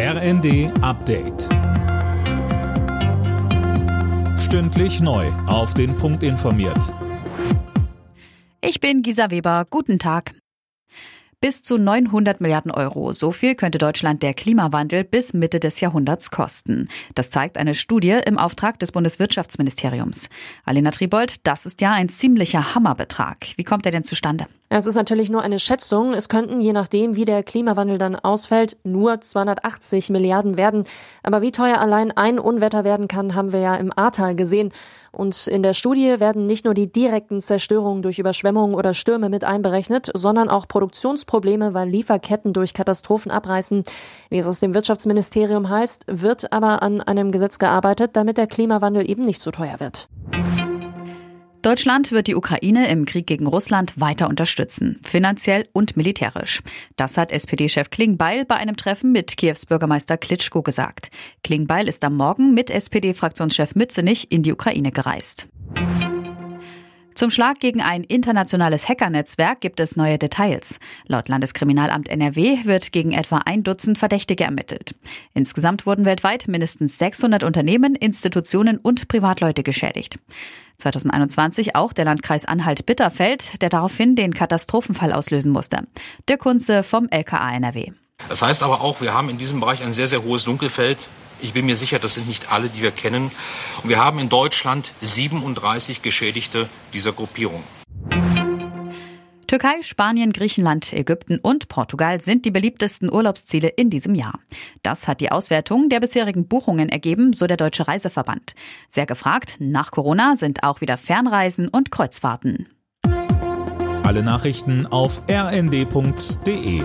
RND Update. Stündlich neu. Auf den Punkt informiert. Ich bin Gisa Weber. Guten Tag. Bis zu 900 Milliarden Euro. So viel könnte Deutschland der Klimawandel bis Mitte des Jahrhunderts kosten. Das zeigt eine Studie im Auftrag des Bundeswirtschaftsministeriums. Alena Tribold, das ist ja ein ziemlicher Hammerbetrag. Wie kommt er denn zustande? Es ist natürlich nur eine Schätzung. Es könnten, je nachdem, wie der Klimawandel dann ausfällt, nur 280 Milliarden werden. Aber wie teuer allein ein Unwetter werden kann, haben wir ja im Ahrtal gesehen. Und in der Studie werden nicht nur die direkten Zerstörungen durch Überschwemmungen oder Stürme mit einberechnet, sondern auch Produktionsprobleme, weil Lieferketten durch Katastrophen abreißen. Wie es aus dem Wirtschaftsministerium heißt, wird aber an einem Gesetz gearbeitet, damit der Klimawandel eben nicht so teuer wird. Deutschland wird die Ukraine im Krieg gegen Russland weiter unterstützen, finanziell und militärisch. Das hat SPD-Chef Klingbeil bei einem Treffen mit Kiews Bürgermeister Klitschko gesagt. Klingbeil ist am Morgen mit SPD-Fraktionschef Mützenich in die Ukraine gereist. Zum Schlag gegen ein internationales Hackernetzwerk gibt es neue Details. Laut Landeskriminalamt NRW wird gegen etwa ein Dutzend Verdächtige ermittelt. Insgesamt wurden weltweit mindestens 600 Unternehmen, Institutionen und Privatleute geschädigt. 2021 auch der Landkreis Anhalt-Bitterfeld, der daraufhin den Katastrophenfall auslösen musste. Der Kunze vom LKA NRW. Das heißt aber auch, wir haben in diesem Bereich ein sehr, sehr hohes Dunkelfeld. Ich bin mir sicher, das sind nicht alle, die wir kennen. Und wir haben in Deutschland 37 Geschädigte dieser Gruppierung. Türkei, Spanien, Griechenland, Ägypten und Portugal sind die beliebtesten Urlaubsziele in diesem Jahr. Das hat die Auswertung der bisherigen Buchungen ergeben, so der Deutsche Reiseverband. Sehr gefragt nach Corona sind auch wieder Fernreisen und Kreuzfahrten. Alle Nachrichten auf rnd.de